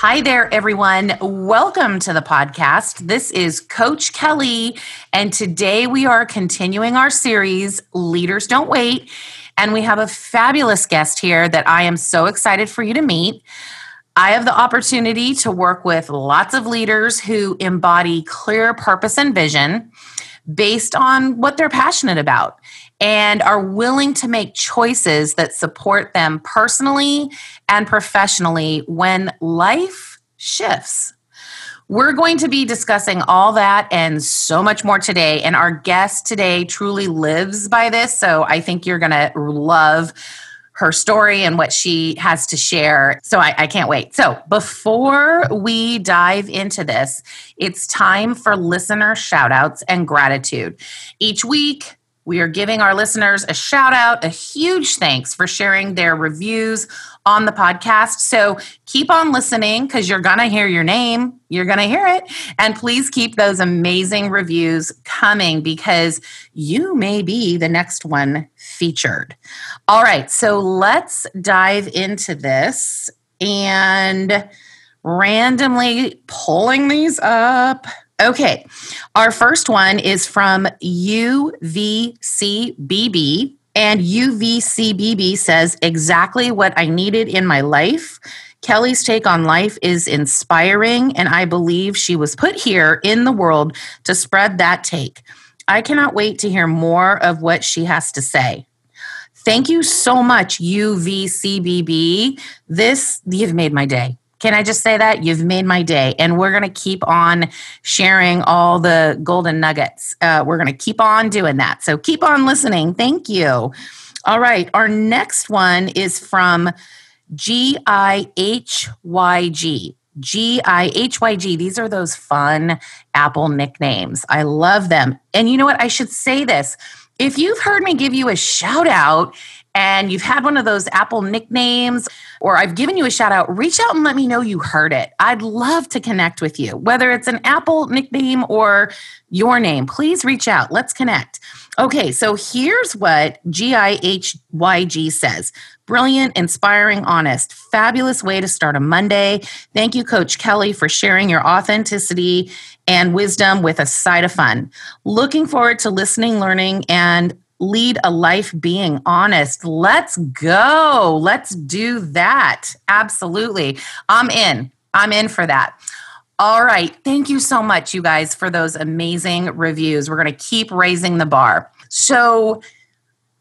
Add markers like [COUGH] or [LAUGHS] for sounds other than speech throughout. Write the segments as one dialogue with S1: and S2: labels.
S1: Hi there, everyone. Welcome to the podcast. This is Coach Kelly, and today we are continuing our series, Leaders Don't Wait. And we have a fabulous guest here that I am so excited for you to meet. I have the opportunity to work with lots of leaders who embody clear purpose and vision based on what they're passionate about and are willing to make choices that support them personally and professionally when life shifts. We're going to be discussing all that and so much more today. And our guest today truly lives by this. So I think you're going to love her story and what she has to share. So I, I, can't wait. So before we dive into this, it's time for listener shout outs and gratitude. Each week, we are giving our listeners a shout out, a huge thanks for sharing their reviews on the podcast. So keep on listening because you're going to hear your name. You're going to hear it. And please keep those amazing reviews coming because you may be the next one featured. All right. So let's dive into this and randomly pulling these up. Okay, our first one is from UVCBB. And UVCBB says exactly what I needed in my life. Kelly's take on life is inspiring, and I believe she was put here in the world to spread that take. I cannot wait to hear more of what she has to say. Thank you so much, UVCBB. This, you've made my day. Can I just say that? You've made my day. And we're going to keep on sharing all the golden nuggets. Uh, we're going to keep on doing that. So keep on listening. Thank you. All right. Our next one is from G I H Y G. G I H Y G. These are those fun Apple nicknames. I love them. And you know what? I should say this. If you've heard me give you a shout out and you've had one of those Apple nicknames, or I've given you a shout out, reach out and let me know you heard it. I'd love to connect with you, whether it's an Apple nickname or your name. Please reach out. Let's connect. Okay, so here's what GIHYG says Brilliant, inspiring, honest. Fabulous way to start a Monday. Thank you, Coach Kelly, for sharing your authenticity and wisdom with a side of fun. Looking forward to listening, learning, and lead a life being honest. Let's go. Let's do that. Absolutely. I'm in. I'm in for that. All right. Thank you so much, you guys, for those amazing reviews. We're going to keep raising the bar. So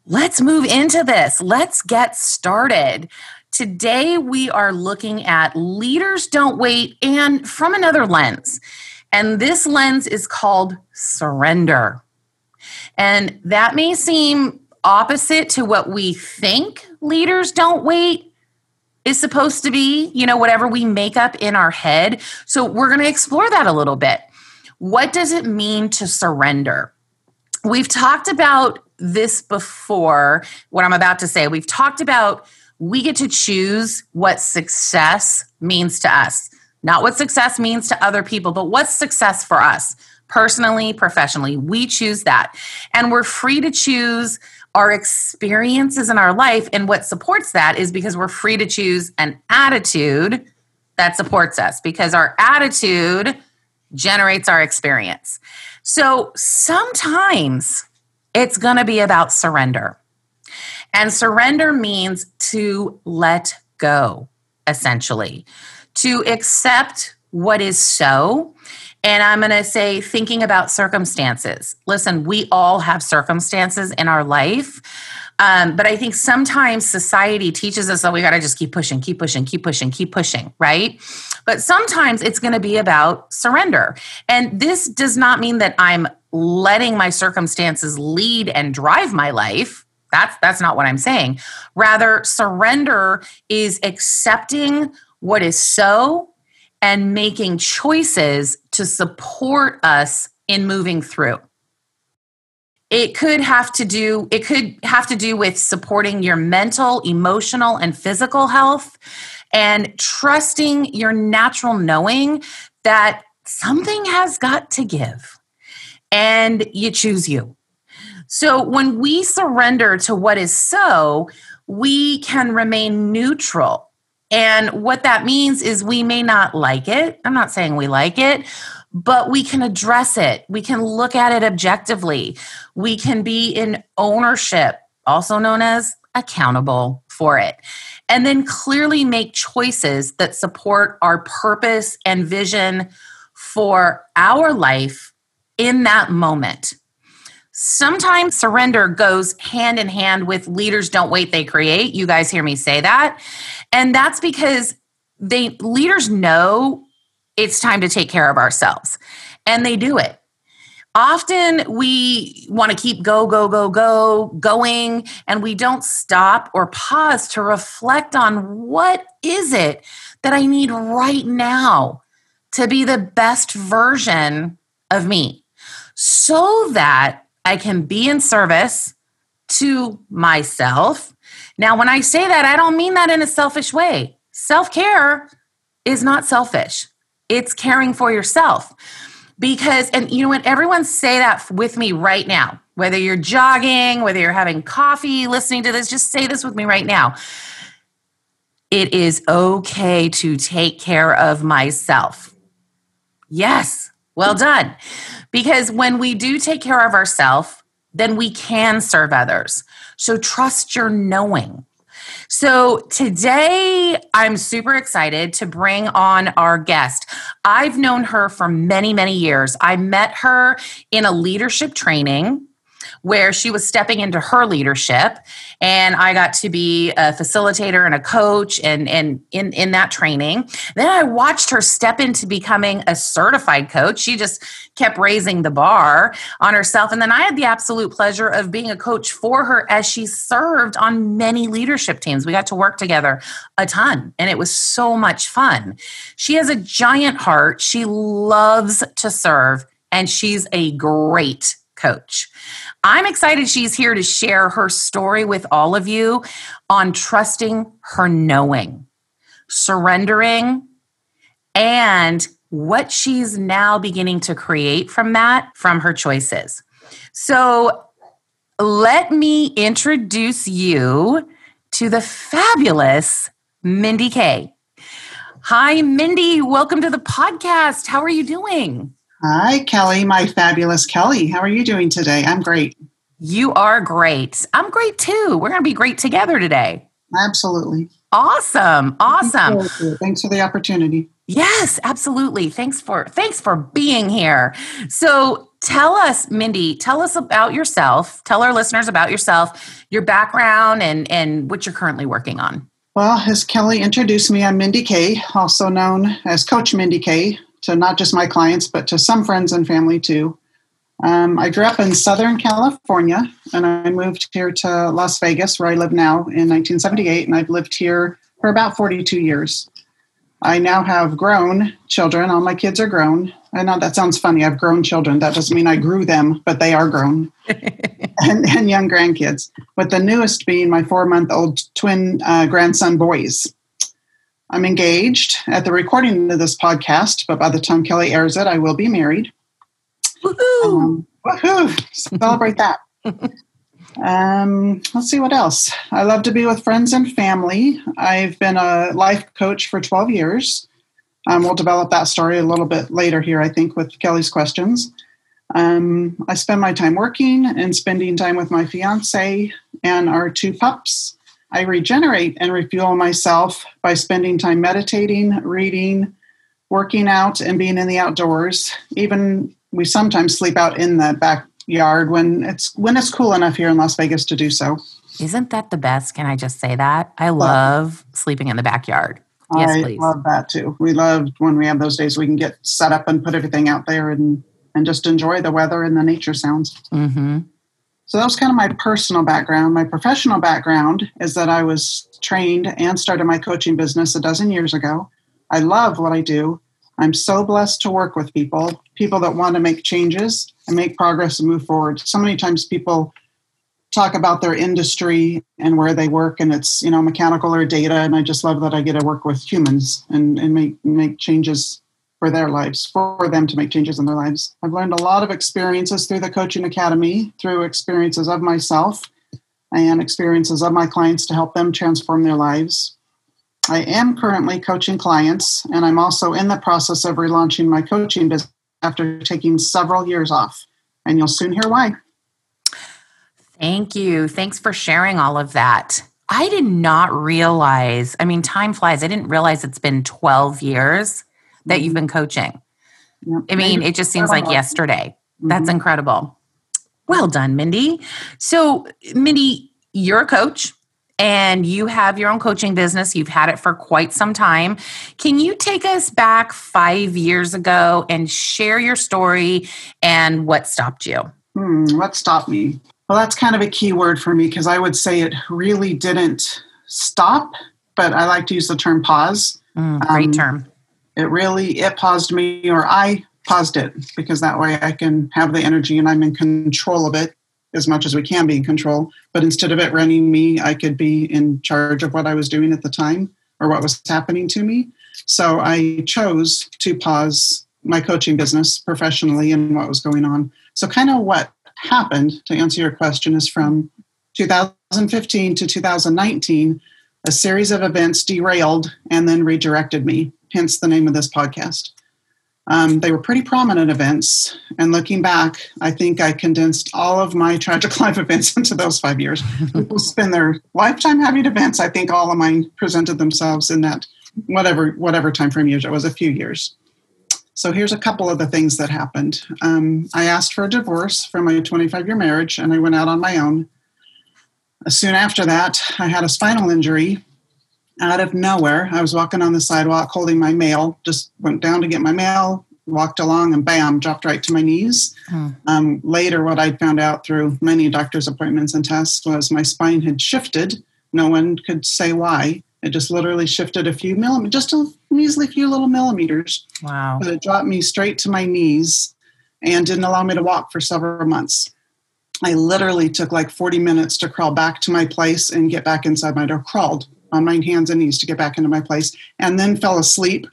S1: let's move into this. Let's get started. Today, we are looking at leaders don't wait and from another lens. And this lens is called surrender. And that may seem opposite to what we think leaders don't wait is supposed to be, you know, whatever we make up in our head. So we're going to explore that a little bit. What does it mean to surrender? We've talked about this before, what I'm about to say. We've talked about we get to choose what success means to us, not what success means to other people, but what's success for us personally, professionally. We choose that. And we're free to choose our experiences in our life. And what supports that is because we're free to choose an attitude that supports us, because our attitude generates our experience. So sometimes it's going to be about surrender. And surrender means to let go, essentially, to accept what is so and I'm going to say, thinking about circumstances. Listen, we all have circumstances in our life, Um, but I think sometimes society teaches us that we got to just keep pushing, keep pushing, keep pushing, keep pushing, right? But sometimes it's going to be about surrender. And this does not mean that I'm letting my circumstances lead and drive my life. That's that's not what I'm saying. Rather, surrender is accepting what is so and making choices to support us in moving through. It could have to do it could have to do with supporting your mental emotional and physical health and trusting your natural knowing that something has got to give and you choose you. So when we surrender to what is so we can remain neutral and what that means is we may not like it i'm not saying we like it but we can address it. We can look at it objectively. We can be in ownership, also known as accountable for it. And then clearly make choices that support our purpose and vision for our life in that moment. Sometimes surrender goes hand in hand with leaders don't wait, they create. You guys hear me say that. And that's because they leaders know it's time to take care of ourselves. And they do it. Often we want to keep go, go, go, go, going, and we don't stop or pause to reflect on what is it that I need right now to be the best version of me so that I can be in service to myself. Now, when I say that, I don't mean that in a selfish way. Self care is not selfish. It's caring for yourself. Because and you know what? Everyone say that with me right now. Whether you're jogging whether you're having coffee listening to this just say this with me right now. It is okay to take care of myself. Yes well done because when we do take care of ourselves then we can serve others so trust your knowing so today I'm super excited to bring on our guest. I've known her for many, many years. I met her in a leadership training where she was stepping into her leadership and I got to be a facilitator and a coach and, and in, in that training. Then I watched her step into becoming a certified coach. She just kept raising the bar on herself. And then I had the absolute pleasure of being a coach for her as she served on many leadership teams. We got to work together a ton and it was so much fun. She has a giant heart. She loves to serve and she's a great coach. I'm excited she's here to share her story with all of you on trusting her knowing, surrendering, and what she's now beginning to create from that from her choices. So, let me introduce you to the fabulous Mindy Kay. Hi, Mindy. Welcome to the podcast. How are you doing?
S2: Hi, Kelly, my fabulous Kelly. How are you doing today? I'm great.
S1: You are great. I'm great too. We're going to be great together today.
S2: Absolutely.
S1: Awesome. Awesome.
S2: Thanks for the opportunity.
S1: Yes, absolutely. Thanks for thanks for being here. So, tell us, Mindy, tell us about yourself. Tell our listeners about yourself, your background and and what you're currently working on.
S2: Well, as Kelly introduced me, I'm Mindy Kay, also known as Coach Mindy Kay to not just my clients, but to some friends and family too. Um, I grew up in Southern California and I moved here to Las Vegas, where I live now, in 1978, and I've lived here for about 42 years. I now have grown children. All my kids are grown. I know that sounds funny. I've grown children. That doesn't mean I grew them, but they are grown. [LAUGHS] and, and, young grandkids. With the newest being my four month old twin uh, grandson boys. I'm engaged at the recording of this podcast, but by the time Kelly airs it, I will be married.
S1: Woohoo! Um,
S2: woohoo! Celebrate that. [LAUGHS] Um, let's see what else. I love to be with friends and family. I've been a life coach for 12 years. Um, we'll develop that story a little bit later here, I think, with Kelly's questions. Um, I spend my time working and spending time with my fiance and our two pups. I regenerate and refuel myself by spending time meditating, reading, working out, and being in the outdoors. Even we sometimes sleep out in the backyard when it's when it's cool enough here in Las Vegas to do so.
S1: Isn't that the best? Can I just say that? I love sleeping in the backyard. Yes,
S2: I
S1: please.
S2: love that too. We love when we have those days we can get set up and put everything out there and and just enjoy the weather and the nature sounds.
S1: Mm-hmm.
S2: So that was kind of my personal background. My professional background is that I was trained and started my coaching business a dozen years ago. I love what I do. I'm so blessed to work with people, people that want to make changes and make progress and move forward. So many times people talk about their industry and where they work and it's you know mechanical or data and i just love that i get to work with humans and, and make make changes for their lives for them to make changes in their lives i've learned a lot of experiences through the coaching academy through experiences of myself and experiences of my clients to help them transform their lives i am currently coaching clients and i'm also in the process of relaunching my coaching business after taking several years off and you'll soon hear why
S1: Thank you. Thanks for sharing all of that. I did not realize, I mean, time flies. I didn't realize it's been 12 years that you've been coaching.
S2: Yep.
S1: I mean, it just seems like yesterday. That's
S2: Mhm.
S1: incredible. Well done, Mindy. So, Mindy, you're a coach and you have your own coaching business. You've had it for quite some time. Can you take us back five years ago and share your story and what stopped you?
S2: Hmm, what stopped me? Well, that's kind of a key word for me because I would say it really didn't stop, but I like to use the term pause.
S1: Mm, great
S2: Um,
S1: term.
S2: It really it paused me, or I paused it because that way I can have the energy and I'm in control of it as much as we can be in control. But instead of it running me, I could be in charge of what I was doing at the time or what was happening to me. So I chose to pause my coaching business professionally and what was going on. So, kind of what happened to answer your question is from 2015 to 2019, a series of events derailed and then redirected me, hence the name of this podcast. Um, they were pretty prominent events, and looking back, I think I condensed all of my tragic [LAUGHS] life events into those five years. People spend their lifetime having events. I think all of mine presented themselves in that whatever whatever time frame years it was, a few years. So here's a couple of the things that happened. Um, I asked for a divorce from my 25 year marriage, and I went out on my own. Soon after that, I had a spinal injury out of nowhere. I was walking on the sidewalk holding my mail, just went down to get my mail, walked along, and bam, dropped right to my knees.
S1: Hmm.
S2: Um, later, what I found out through many doctor's appointments and tests was my spine had shifted. No one could say why. It just literally shifted a few millimeters, just a measly few little millimeters
S1: Wow.
S2: but it dropped me straight to my knees and didn't allow me to walk for several months. I literally took like 40 minutes to crawl back to my place and get back inside my door, crawled on my hands and knees to get back into my place, and then fell asleep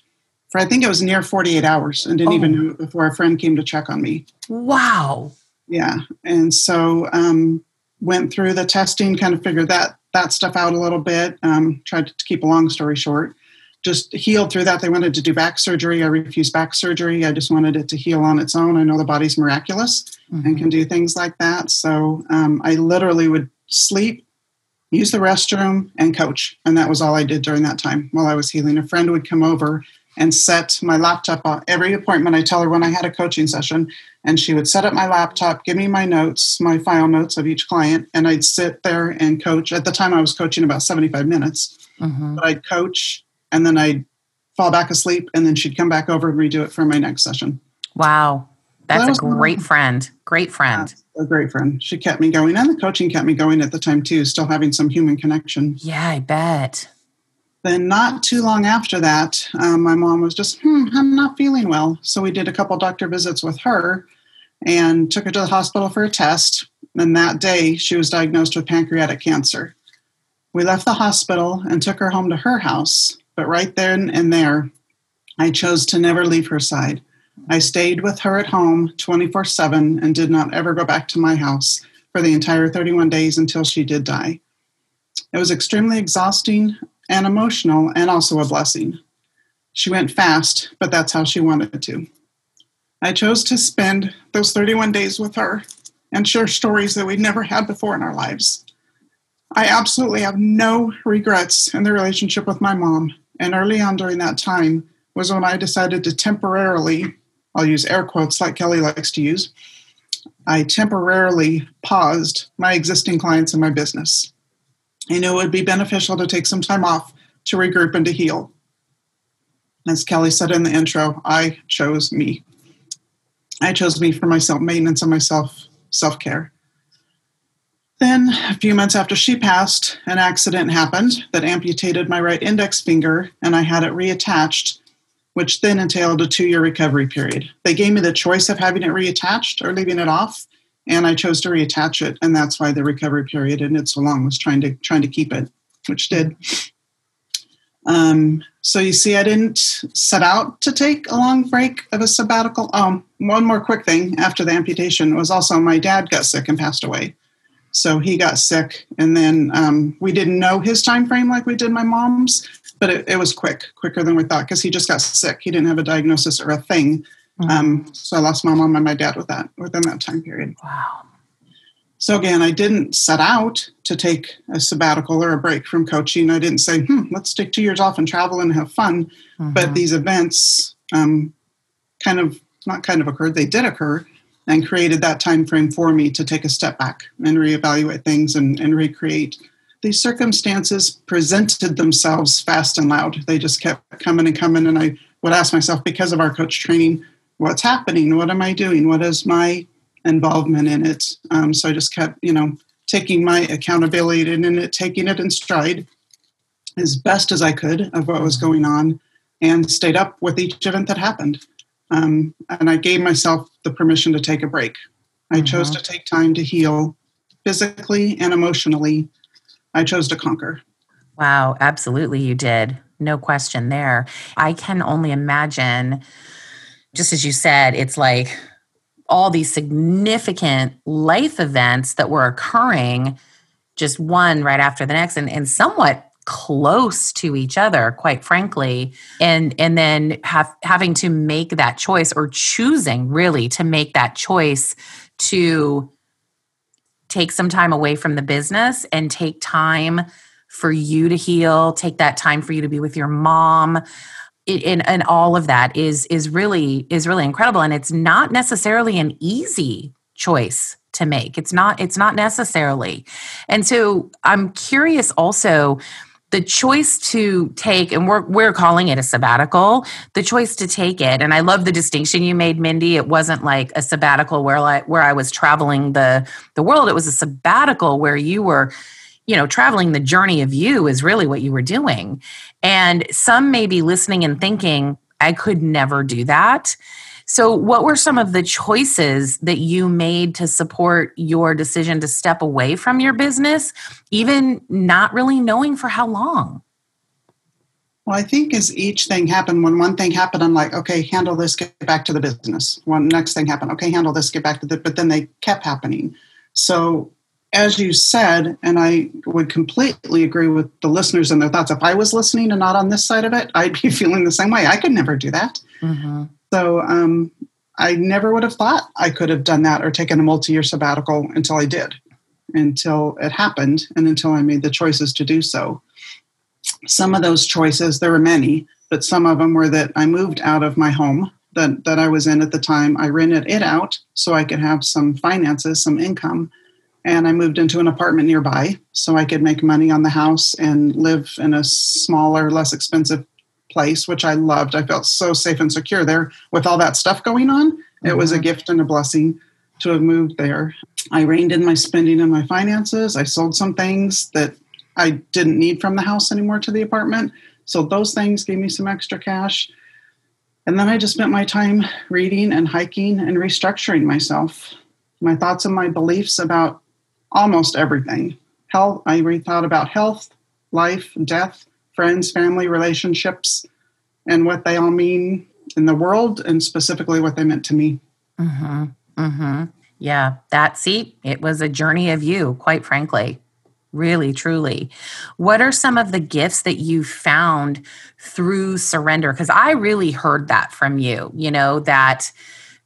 S2: for I think it was near 48 hours and didn't
S1: Oh.
S2: even know it before a friend came to check on me.
S1: Wow.
S2: Yeah. And so um, went through the testing, kind of figured that that stuff out a little bit. Um, tried to keep a long story short. Just healed through that. They wanted to do back surgery. I refused back surgery. I just wanted it to heal on its own. I know the body's miraculous and
S1: Mhm.
S2: can do things like that. So um, I literally would sleep, use the restroom, and coach. And that was all I did during that time while I was healing. A friend would come over and set my laptop on every appointment. I tell her when I had a coaching session, and she would set up my laptop, give me my notes, my file notes of each client, and I'd sit there and coach. At the time, I was coaching about 75 minutes,
S1: Mhm.
S2: but I'd coach and then I'd fall back asleep, and then she'd come back over and redo it for my next session.
S1: Wow. That's
S2: That
S1: a great friend. Great friend.
S2: A great friend. She kept me going, and the coaching kept me going at the time too, still having some human connection.
S1: Yeah, I bet.
S2: Then, not too long after that, um, my mom was just, hmm, I'm not feeling well. So, we did a couple doctor visits with her and took her to the hospital for a test. And that day, she was diagnosed with pancreatic cancer. We left the hospital and took her home to her house. But right then and there, I chose to never leave her side. I stayed with her at home 24 7 and did not ever go back to my house for the entire 31 days until she did die. It was extremely exhausting and emotional and also a blessing. She went fast, but that's how she wanted to. I chose to spend those 31 days with her and share stories that we'd never had before in our lives. I absolutely have no regrets in the relationship with my mom. And early on during that time was when I decided to temporarily, I'll use air quotes like Kelly likes to use, I temporarily paused my existing clients in my business. I knew it would be beneficial to take some time off to regroup and to heal. As Kelly said in the intro, I chose me. I chose me for my self maintenance and my self self care. Then, a few months after she passed, an accident happened that amputated my right index finger, and I had it reattached, which then entailed a two year recovery period. They gave me the choice of having it reattached or leaving it off, and I chose to reattach it, and that's why the recovery period ended so long was trying to trying to keep it, which did. Um, so you see, I didn't set out to take a long break of a sabbatical. Um, one more quick thing after the amputation was also my dad got sick and passed away. So he got sick, and then um, we didn't know his time frame like we did my mom's, but it, it was quick, quicker than we thought because he just got sick. He didn't have a diagnosis or a thing. Mm-hmm. Um, so I lost my mom and my dad with that within that time period.
S1: Wow.
S2: So again, I didn't set out to take a sabbatical or a break from coaching. I didn't say, hmm, let's take two years off and travel and have fun. Mm-hmm. But these events um, kind of, not kind of occurred, they did occur and created that time frame for me to take a step back and reevaluate things and, and recreate. These circumstances presented themselves fast and loud. They just kept coming and coming. And I would ask myself, because of our coach training, what's happening? What am I doing? What is my involvement in it? Um, so I just kept, you know, taking my accountability and in it, taking it in stride as best as I could of what was going on and stayed up with each event that happened. Um, and I gave myself the permission to take a break. I mm-hmm. chose to take time to heal physically and emotionally. I chose to conquer.
S1: Wow, absolutely, you did. No question there. I can only imagine, just as you said, it's like all these significant life events that were occurring just one right after the next and, and somewhat close to each other quite frankly and and then have having to make that choice or choosing really to make that choice to take some time away from the business and take time for you to heal take that time for you to be with your mom. And, and all of that is is really is really incredible and it's not necessarily an easy choice to make. It's not it's not necessarily. And so i'm curious also the choice to take and we're we're calling it a sabbatical the choice to take it and i love the distinction you made mindy. It wasn't like a sabbatical where I, where I was traveling the the world. It was a sabbatical where you were you know traveling the journey of you is really what you were doing. And some may be listening and thinking i could never do that so, what were some of the choices that you made to support your decision to step away from your business, even not really knowing for how long?
S2: Well, I think as each thing happened, when one thing happened, I'm like, okay, handle this, get back to the business. One next thing happened, okay, handle this, get back to the, but then they kept happening. So, as you said, and I would completely agree with the listeners and their thoughts. If I was listening and not on this side of it, I'd be [LAUGHS] feeling the same way. I could never do that. Mm-hmm. So um, I never would have thought I could have done that or taken a multi year sabbatical until I did, until it happened, and until I made the choices to do so. Some of those choices, there were many, but some of them were that I moved out of my home that, that I was in at the time. I rented it out so I could have some finances, some income. And I moved into an apartment nearby so I could make money on the house and live in a smaller, less expensive place, which I loved. I felt so safe and secure there with all that stuff going on. Mm-hmm. It was a mm-hmm. gift and a blessing to have moved there. I reined in my spending and my finances. I sold some things that I didn't need from the house anymore to the apartment. So those things gave me some extra cash. And then I just spent my time reading and hiking and restructuring myself, my thoughts and my beliefs about almost everything. Health, I rethought about health, life, death, friends, family, relationships, and what they all mean in the world, and specifically what they meant to me.
S1: Mm-hmm. Mm-hmm. Yeah, that see, it was a journey of you, quite frankly. Really, truly. What are some of the gifts that you found through surrender? Because I really heard that from you, you know, that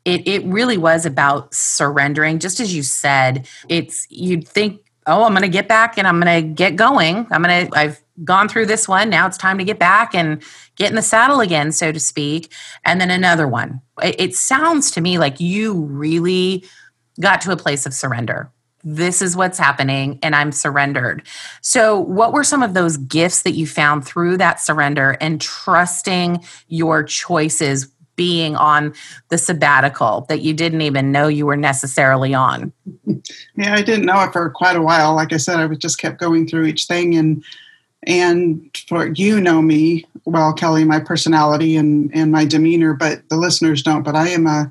S1: it, it really was about surrendering. Just as you said, it's you'd think, oh, I'm to get back and I'm to get going. I'm to, I've gone through this one. Now it's time to get back and get in the saddle again, so to speak. And then another one. It, it sounds to me like you really got to a place of surrender this is what's happening and I'm surrendered. So, what were some of those gifts that you found through that surrender and trusting your choices being on the sabbatical that you didn't even know you were necessarily on? [LAUGHS]
S2: Yeah, I didn't know it for quite a while. Like I said, I was just kept going through each thing and and for you know me well, Kelly, my personality and and my demeanor, but the listeners don't. But I am a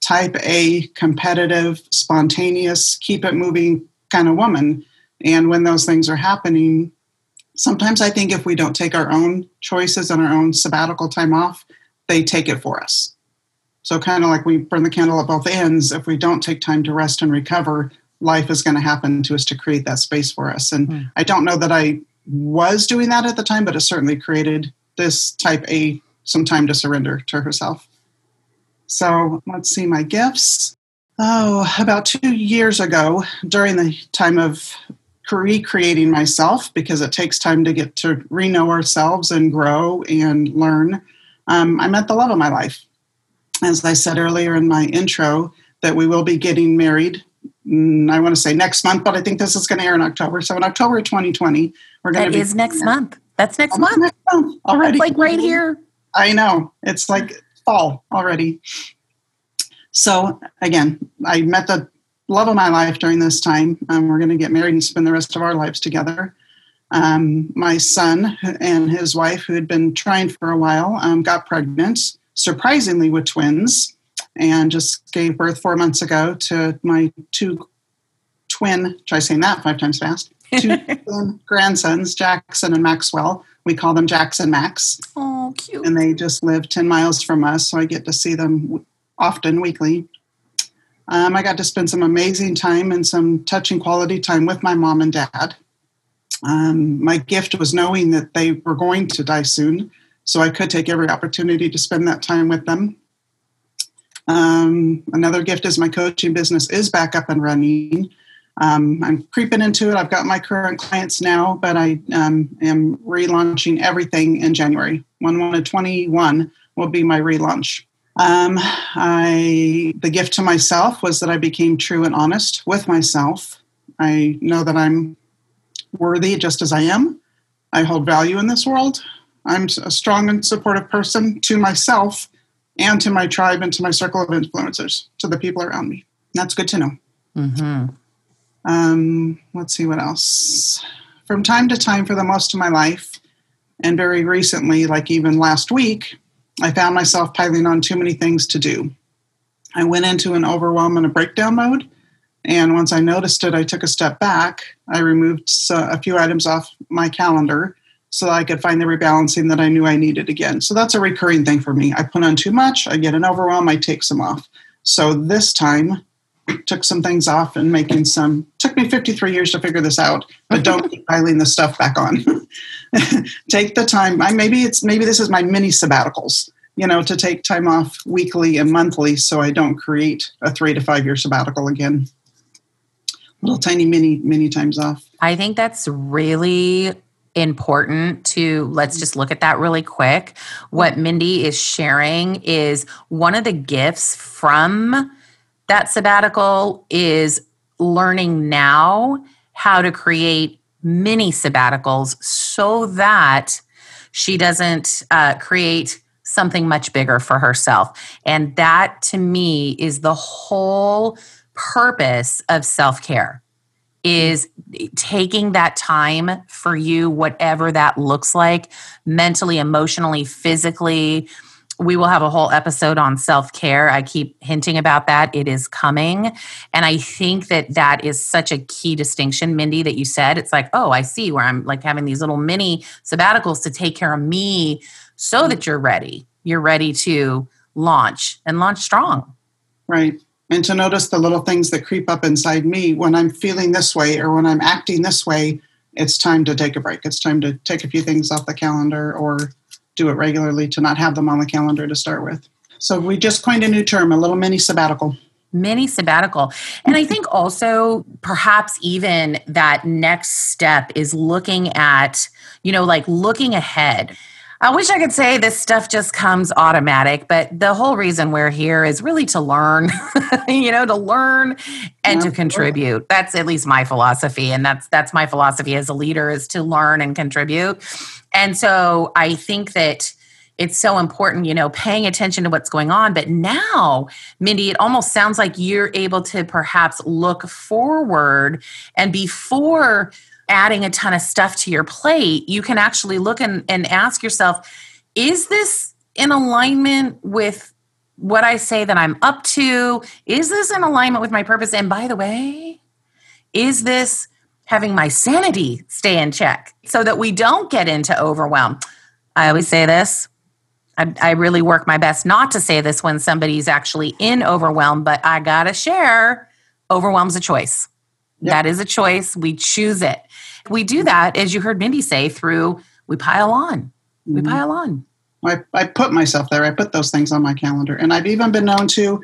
S2: type A, competitive, spontaneous, keep it moving kind of woman. And when those things are happening, sometimes I think if we don't take our own choices and our own sabbatical time off, they take it for us. So, kind of like we burn the candle at both ends, if we don't take time to rest and recover, life is going to happen to us to create that space for us. And mm. I don't know that I was doing that at the time, but it certainly created this type A some time to surrender to herself. So let's see my gifts. Oh, about two years ago, during the time of recreating myself, because it takes time to get to re know ourselves and grow and learn, um, I met the love of my life. As I said earlier in my intro, that we will be getting married. Mm, I want to say next month, but I think this is going to air in October. So in October 2020, we're going
S1: to
S2: be.
S1: That is next month. That's next month.
S2: Next month already.
S1: Like right here.
S2: I know. It's like fall already. So again, I met the love of my life during this time. Um, we're going to get married and spend the rest of our lives together. Um, my son and his wife, who had been trying for a while, um, got pregnant, surprisingly with twins, and just gave birth four months ago to my two twin. Try saying that five times fast. Two [LAUGHS] twin grandsons, Jackson and Maxwell. We call them Jackson Max.
S1: Oh, cute.
S2: And they just live 10 miles from us, so I get to see them often weekly. Um, I got to spend some amazing time and some touching quality time with my mom and dad. Um, my gift was knowing that they were going to die soon, so I could take every opportunity to spend that time with them. Um, another gift is my coaching business is back up and running. Um, I'm creeping into it. I've got my current clients now, but I um, am relaunching everything in January. 1 1 21 will be my relaunch. Um, I the gift to myself was that I became true and honest with myself. I know that I'm worthy just as I am. I hold value in this world. I'm a strong and supportive person to myself and to my tribe and to my circle of influencers, to the people around me. That's good to know. Mm-hmm. Um, let's see what else. From time to time, for the most of my life, and very recently, like even last week, I found myself piling on too many things to do. I went into an overwhelm and a breakdown mode. And once I noticed it, I took a step back. I removed a few items off my calendar so I could find the rebalancing that I knew I needed again. So that's a recurring thing for me. I put on too much, I get an overwhelm, I take some off. So this time, took some things off and making some took me 53 years to figure this out but don't [LAUGHS] keep piling the stuff back on [LAUGHS] take the time I, maybe it's maybe this is my mini sabbaticals you know to take time off weekly and monthly so i don't create a three to five year sabbatical again little tiny mini mini times off
S1: i think that's really important to let's just look at that really quick. What mindy is sharing is one of the gifts from that sabbatical is learning now how to create mini sabbaticals so that she doesn't uh, create something much bigger for herself. And that to me is the whole purpose of self care is taking that time for you whatever that looks like mentally emotionally physically we will have a whole episode on self care. I keep hinting about that. It is coming. And I think that that is such a key distinction, Mindy, that you said. It's like, oh, I see where I'm like having these little mini sabbaticals to take care of me so mm-hmm. that you're ready. You're ready to launch and launch strong.
S2: Right. And to notice the little things that creep up inside me when I'm feeling this way or when I'm acting this way, it's time to take a break. It's time to take a few things off the calendar or do it regularly to not have them on the calendar to start with. So we just coined a new term, a little mini sabbatical.
S1: Mini sabbatical. And I think also perhaps even that next step is looking at, you know, like looking ahead. I wish I could say this stuff just comes automatic, but the whole reason we're here is really to learn, [LAUGHS] you know, to learn and to contribute. That's at least my philosophy and that's that's my philosophy as a leader is to learn and contribute. And so I think that it's so important, you know, paying attention to what's going on. But now, Mindy, it almost sounds like you're able to perhaps look forward and before adding a ton of stuff to your plate, you can actually look and, and ask yourself, is this in alignment with what I say that I'm up to? Is this in alignment with my purpose? And by the way, is this having my sanity stay in check so that we don't get into overwhelm? I always say this. I, I really work my best not to say this when somebody's actually in overwhelm, but I gotta share overwhelm's a choice. Yep. That is a choice. We choose it. We do that, as you heard Mindy say, through we pile on. We mm-hmm. pile on.
S2: I, I put myself there. I put those things on my calendar. And I've even been known to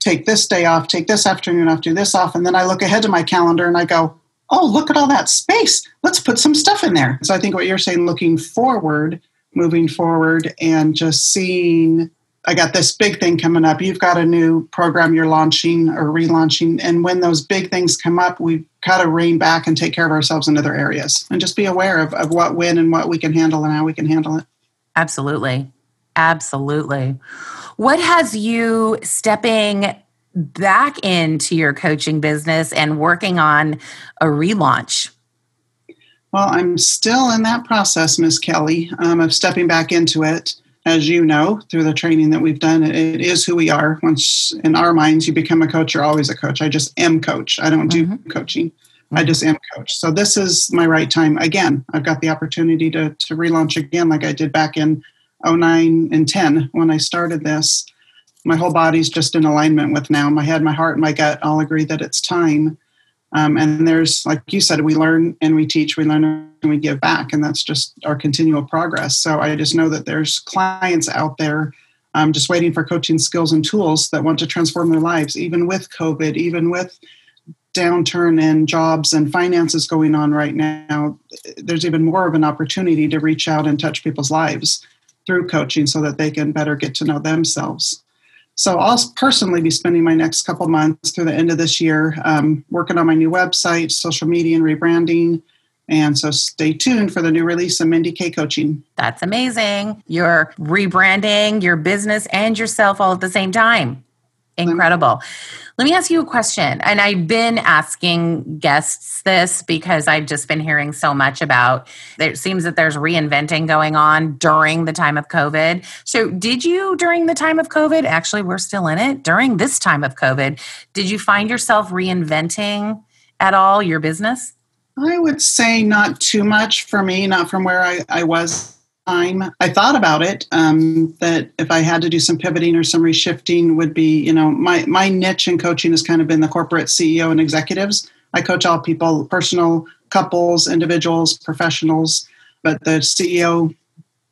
S2: take this day off, take this afternoon off, do this off. And then I look ahead to my calendar and I go, oh, look at all that space. Let's put some stuff in there. So I think what you're saying, looking forward, moving forward, and just seeing I got this big thing coming up. You've got a new program you're launching or relaunching. And when those big things come up, we've got to rein back and take care of ourselves in other areas and just be aware of, of what, when, and what we can handle and how we can handle it.
S1: Absolutely. Absolutely. What has you stepping back into your coaching business and working on a relaunch?
S2: Well, I'm still in that process, Miss Kelly, um, of stepping back into it as you know through the training that we've done, it is who we are. Once in our minds you become a coach, you're always a coach. I just am coach. I don't do mm-hmm. coaching. Mm-hmm. I just am coach. So this is my right time. Again, I've got the opportunity to, to relaunch again like I did back in 09 and 10 when I started this. My whole body's just in alignment with now. My head, my heart, my gut all agree that it's time. Um, and there's, like you said, we learn and we teach, we learn and we give back. And that's just our continual progress. So I just know that there's clients out there um, just waiting for coaching skills and tools that want to transform their lives, even with COVID, even with downturn in jobs and finances going on right now. There's even more of an opportunity to reach out and touch people's lives through coaching so that they can better get to know themselves. So I'll personally be spending my next couple months through the end of this year um, working on my new website, social media, and rebranding. And so stay tuned for the new release of Mindy K Coaching.
S1: That's amazing. You're rebranding your business and yourself all at the same time. Incredible. Let me ask you a question. And I've been asking guests this because I've just been hearing so much about it seems that there's reinventing going on during the time of COVID. So, did you during the time of COVID, actually, we're still in it, during this time of COVID, did you find yourself reinventing at all your business?
S2: I would say not too much for me, not from where I, I was time i thought about it um, that if i had to do some pivoting or some reshifting would be you know my, my niche in coaching has kind of been the corporate ceo and executives. I coach all people personal couples individuals professionals but the ceo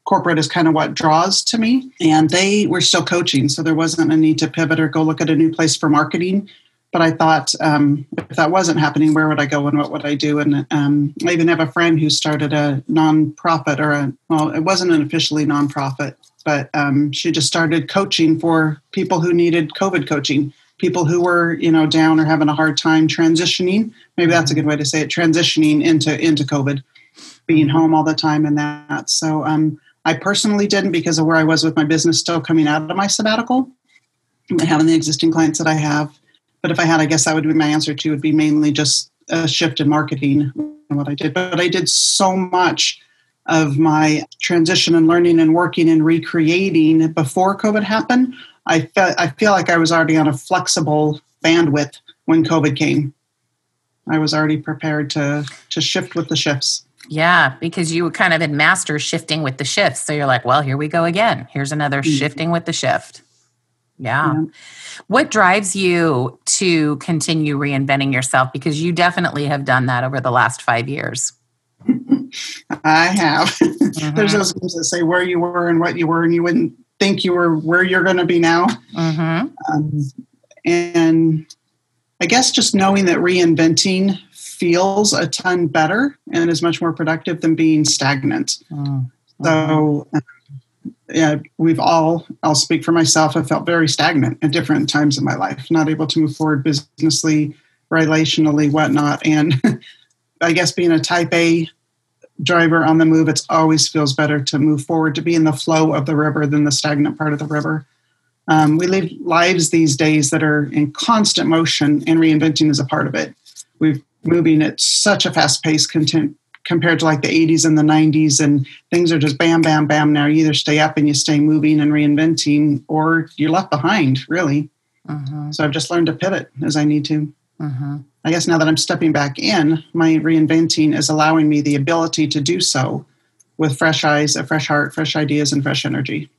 S2: corporate is kind of what draws to me. And they were still coaching so there wasn't a need to pivot or go look at a new place for marketing but I thought um, if that wasn't happening, where would I go and what would I do? And um, I even have a friend who started a nonprofit, or a well, it wasn't an officially nonprofit, but um, she just started coaching for people who needed COVID coaching, people who were you know down or having a hard time transitioning. Maybe that's a good way to say it, transitioning into into COVID, being home all the time and that. So um, I personally didn't because of where I was with my business still coming out of my sabbatical having the existing clients that I have but if I had, I guess that would be my answer to would be mainly just a shift in marketing and what I did. But I did so much of my transition and learning and working and recreating before COVID happened. I felt I feel like I was already on a flexible bandwidth when COVID came. I was already prepared to to shift with the shifts.
S1: Yeah, because you kind of had mastered shifting with the shifts. So you're like, well, here we go again. Here's another mm-hmm. shifting with the shift. Yeah. yeah. What drives you to continue reinventing yourself? Because you definitely have done that over the last five years. [LAUGHS]
S2: I have. [LAUGHS] Mm-hmm. There's those things that say where you were and what you were, and you wouldn't think you were where you're going to be now. Mm-hmm. Um, and I guess just knowing that reinventing feels a ton better and is much more productive than being stagnant. Mm. So, yeah, we've all, I'll speak for myself, I felt very stagnant at different times in my life, not able to move forward businessly, relationally, whatnot. And [LAUGHS] I guess being a type A driver on the move, it always feels better to move forward, to be in the flow of the river than the stagnant part of the river. Um, we live lives these days that are in constant motion, and reinventing is a part of it. We're moving at such a fast pace content, compared to like the 80s and the 90s, and things are just bam, bam, bam. Now you either stay up and you stay moving and reinventing, or you're left behind, really. Uh-huh. So I've just learned to pivot as I need to. Uh-huh. I guess now that I'm stepping back in, my reinventing is allowing me the ability to do so with fresh eyes, a fresh heart, fresh ideas, and fresh energy.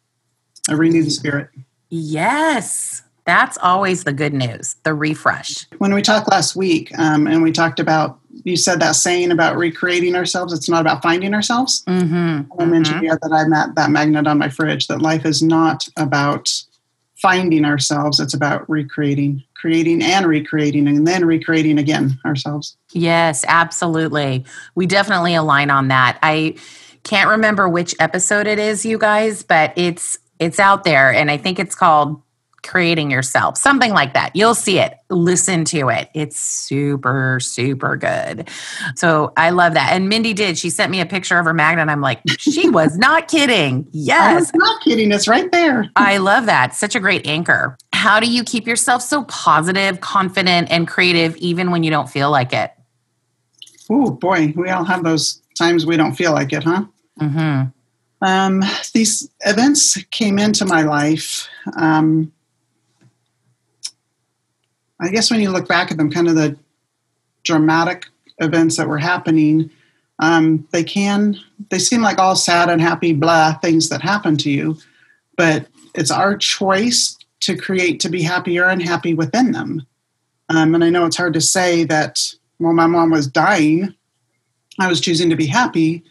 S2: I renew the spirit.
S1: Yes, that's always the good news, the refresh.
S2: When we talked last week um, and we talked about, you said that saying about recreating ourselves, it's not about finding ourselves. Mm-hmm. I mentioned mm-hmm. that I'm at that magnet on my fridge, that life is not about finding ourselves, it's about recreating creating and recreating and then recreating again ourselves.
S1: Yes, absolutely. We definitely align on that. I can't remember which episode it is, you guys, but it's it's out there and I think it's called creating yourself, something like that. You'll see it, listen to it. It's super, super good. So I love that. And Mindy did. She sent me a picture of her magnet. And I'm like, she [LAUGHS] was not kidding. Yes. I was
S2: not kidding. It's right there.
S1: I love that. Such a great anchor. How do you keep yourself so positive, confident, and creative even when you don't feel like it?
S2: Oh, boy. We all have those times we don't feel like it, huh? Mm-hmm. Um, these events came into my life um, I guess when you look back at them, kind of the dramatic events that were happening, um, they can they seem like all sad and happy blah things that happen to you, but it's our choice to create to be happy or unhappy within them. Um, and I know it's hard to say that while my mom was dying, I was choosing to be happy,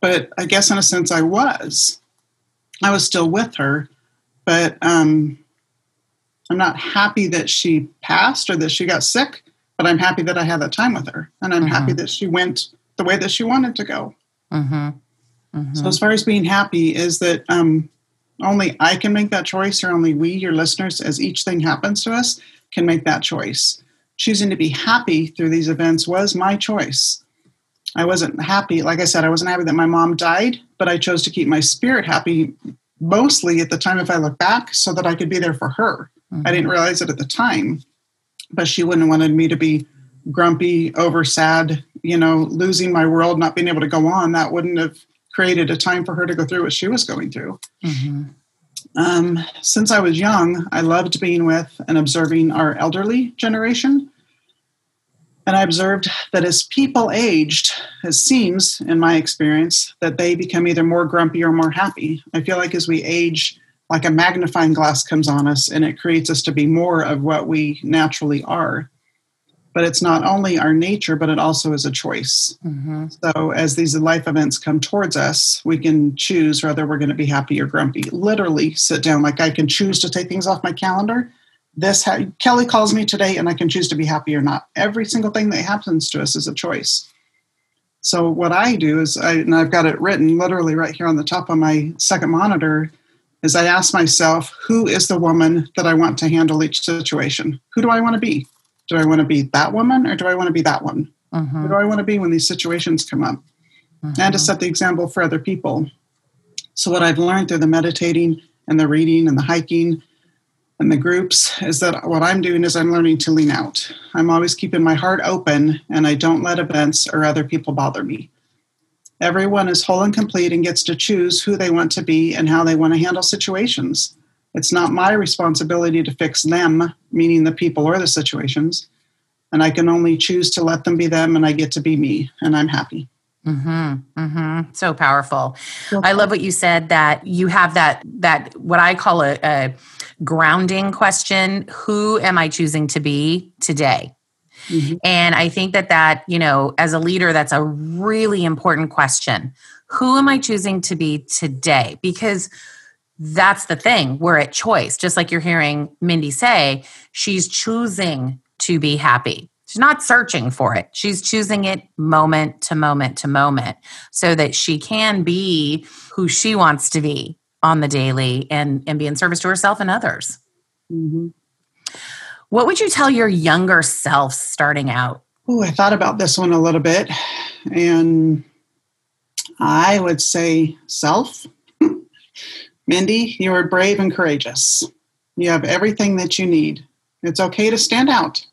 S2: but I guess in a sense I was. I was still with her, but um, I'm not happy that she passed or that she got sick, but I'm happy that I had that time with her. And I'm mm-hmm. happy that she went the way that she wanted to go. Mm-hmm. Mm-hmm. So, as far as being happy, is that um, only I can make that choice, or only we, your listeners, as each thing happens to us, can make that choice. Choosing to be happy through these events was my choice. I wasn't happy, like I said, I wasn't happy that my mom died, but I chose to keep my spirit happy mostly at the time if I look back so that I could be there for her. Mm-hmm. I didn't realize it at the time, but she wouldn't have wanted me to be grumpy, over sad, you know, losing my world, not being able to go on. That wouldn't have created a time for her to go through what she was going through. Mm-hmm. Um, since I was young, I loved being with and observing our elderly generation. And I observed that as people aged, it seems, in my experience, that they become either more grumpy or more happy. I feel like as we age, like a magnifying glass comes on us and it creates us to be more of what we naturally are. But it's not only our nature, but it also is a choice. Mm-hmm. So as these life events come towards us, we can choose whether we're going to be happy or grumpy. Literally sit down. Like I can choose to take things off my calendar. This ha- Kelly calls me today, and I can choose to be happy or not. Every single thing that happens to us is a choice. So what I do is, I, and I've got it written literally right here on the top of my second monitor is I ask myself, who is the woman that I want to handle each situation? Who do I want to be? Do I want to be that woman or do I want to be that one? Uh-huh. Who do I want to be when these situations come up? Uh-huh. And to set the example for other people. So, what I've learned through the meditating and the reading and the hiking and the groups is that what I'm doing is I'm learning to lean out. I'm always keeping my heart open and I don't let events or other people bother me. Everyone is whole and complete and gets to choose who they want to be and how they want to handle situations. It's not my responsibility to fix them, meaning the people or the situations. And I can only choose to let them be them, and I get to be me, and I'm happy.
S1: Mm-hmm, mm-hmm. So powerful. Okay. I love what you said that you have that that what I call a, a grounding question: Who am I choosing to be today? Mm-hmm. And I think that that, you know, as a leader, that's a really important question. Who am I choosing to be today? Because that's the thing. We're at choice. Just like you're hearing Mindy say, she's choosing to be happy. She's not searching for it. She's choosing it moment to moment to moment so that she can be who she wants to be on the daily and, and be in service to herself and others. Mm-hmm. What would you tell your younger self starting out?
S2: Oh, I thought about this one a little bit. And I would say self. [LAUGHS] Mindy, you are brave and courageous. You have everything that you need. It's okay to stand out.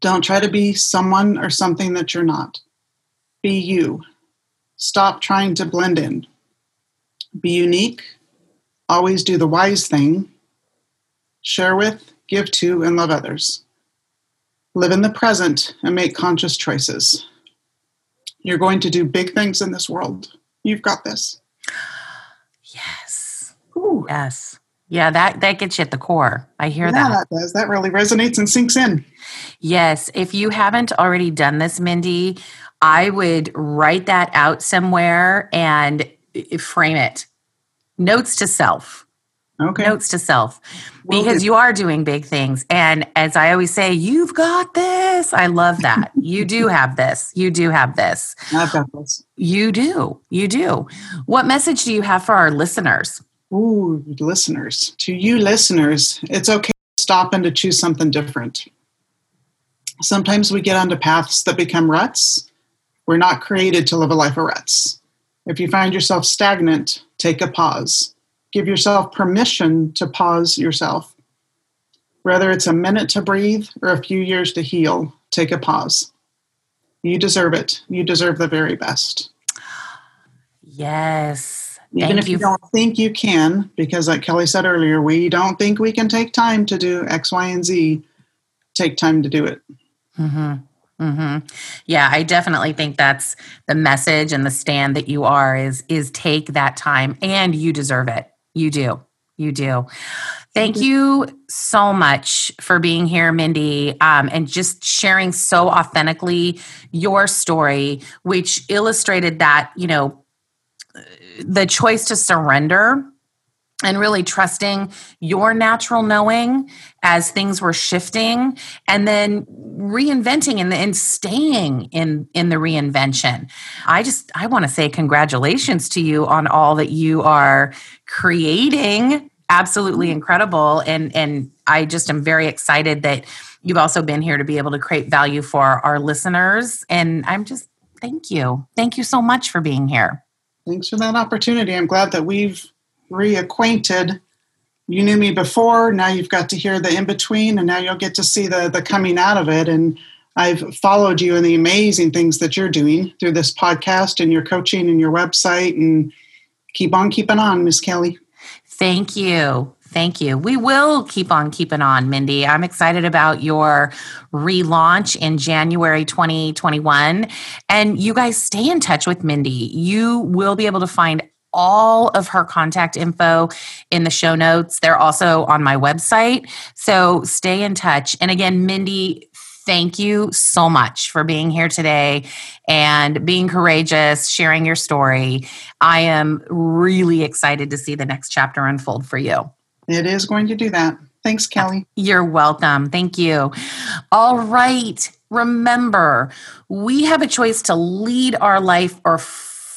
S2: Don't try to be someone or something that you're not. Be you. Stop trying to blend in. Be unique. Always do the wise thing. Share with, give to, and love others. Live in the present and make conscious choices. You're going to do big things in this world. You've got this.
S1: Yes. Ooh. Yes. Yeah, that that gets you at the core. I hear
S2: yeah,
S1: that.
S2: that does. That really resonates and sinks in.
S1: Yes. If you haven't already done this, Mindy, I would write that out somewhere and eh, frame it. Notes to self.
S2: Okay.
S1: Notes to self. Because you are doing big things. And as I always say, you've got this. I love that. [LAUGHS] you do have this. You do have this.
S2: I've got this.
S1: You do. You do. What message do you have for our listeners?
S2: Ooh, listeners. To you listeners, it's okay to stop and to choose something different. Sometimes we get onto paths that become ruts. We're not created to live a life of ruts. If you find yourself stagnant, take a pause give yourself permission to pause yourself. Whether it's a minute to breathe or a few years to heal, take a pause. You deserve it. You deserve the very best.
S1: Yes.
S2: Even if you. you don't think you can, because like Kelly said earlier, we don't think we can take time to do X, Y, and Z. Take time to do it.
S1: Mm-hmm. Mm-hmm. Yeah, I definitely think that's the message and the stand that you are is is take that time and you deserve it. You do. You do. Thank you so much for being here, Mindy, um, and just sharing so authentically your story, which illustrated that, you know, the choice to surrender and really trusting your natural knowing as things were shifting and then reinventing and, and staying in in the reinvention. I just i want to say congratulations to you on all that you are creating. Absolutely mm-hmm. incredible. And and i just am very excited that you've also been here to be able to create value for our listeners. And i'm just thank you. Thank you so much for being here.
S2: Thanks for that opportunity. I'm glad that we've reacquainted. You knew me before, now you've got to hear the in between, and now you'll get to see the, the coming out of it. And I've followed you and the amazing things that you're doing through this podcast and your coaching and your website. And keep on keeping on, Miss Kelly.
S1: Thank you. Thank you. We will keep on keeping on, Mindy. I'm excited about your relaunch in January 2021. And you guys stay in touch with Mindy. You will be able to find all of her contact info in the show notes. They're also on my website. So stay in touch. And again, Mindy, thank you so much for being here today and being courageous, sharing your story. I am really excited to see the next chapter unfold for you.
S2: It is going to do that. Thanks, Kelly.
S1: You're welcome. Thank you. All right. Remember, we have a choice to lead our life or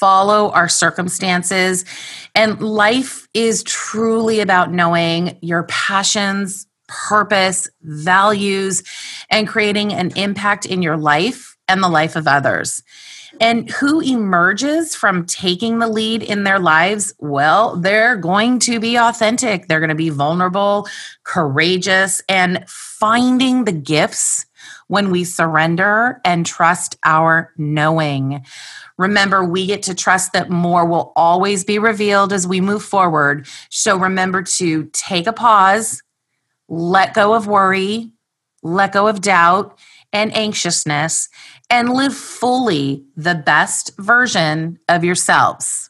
S1: follow our circumstances. And life is truly about knowing your passions, purpose, values, and creating an impact in your life and the life of others. And who emerges from taking the lead in their lives? Well, they're going to be authentic. They're going to be vulnerable, courageous, and finding the gifts when we surrender and trust our knowing. Remember, we get to trust that more will always be revealed as we move forward. So remember to take a pause, let go of worry, let go of doubt and anxiousness, and live fully the best version of yourselves.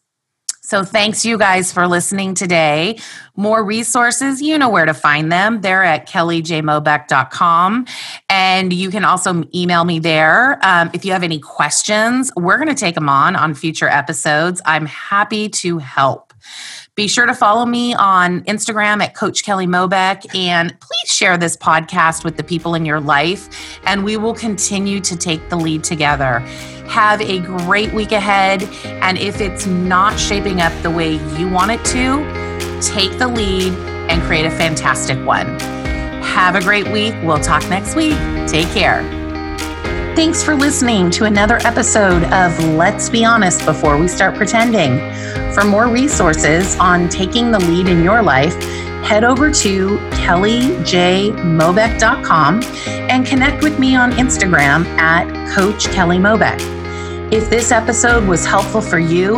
S1: So, thanks you guys for listening today. More resources, you know where to find them. They're at kellyjmobeck.com. And you can also email me there. Um, if you have any questions, we're going to take them on on future episodes. I'm happy to help. Be sure to follow me on Instagram at Coach Kelly Mobeck and please share this podcast with the people in your life and we will continue to take the lead together. Have a great week ahead and if it's not shaping up the way you want it to, take the lead and create a fantastic one. Have a great week. We'll talk next week. Take care. Thanks for listening to another episode of Let's Be Honest Before We Start Pretending. For more resources on taking the lead in your life, head over to kellyjmobeck.com and connect with me on Instagram at Coach Kelly Mobeck. If this episode was helpful for you,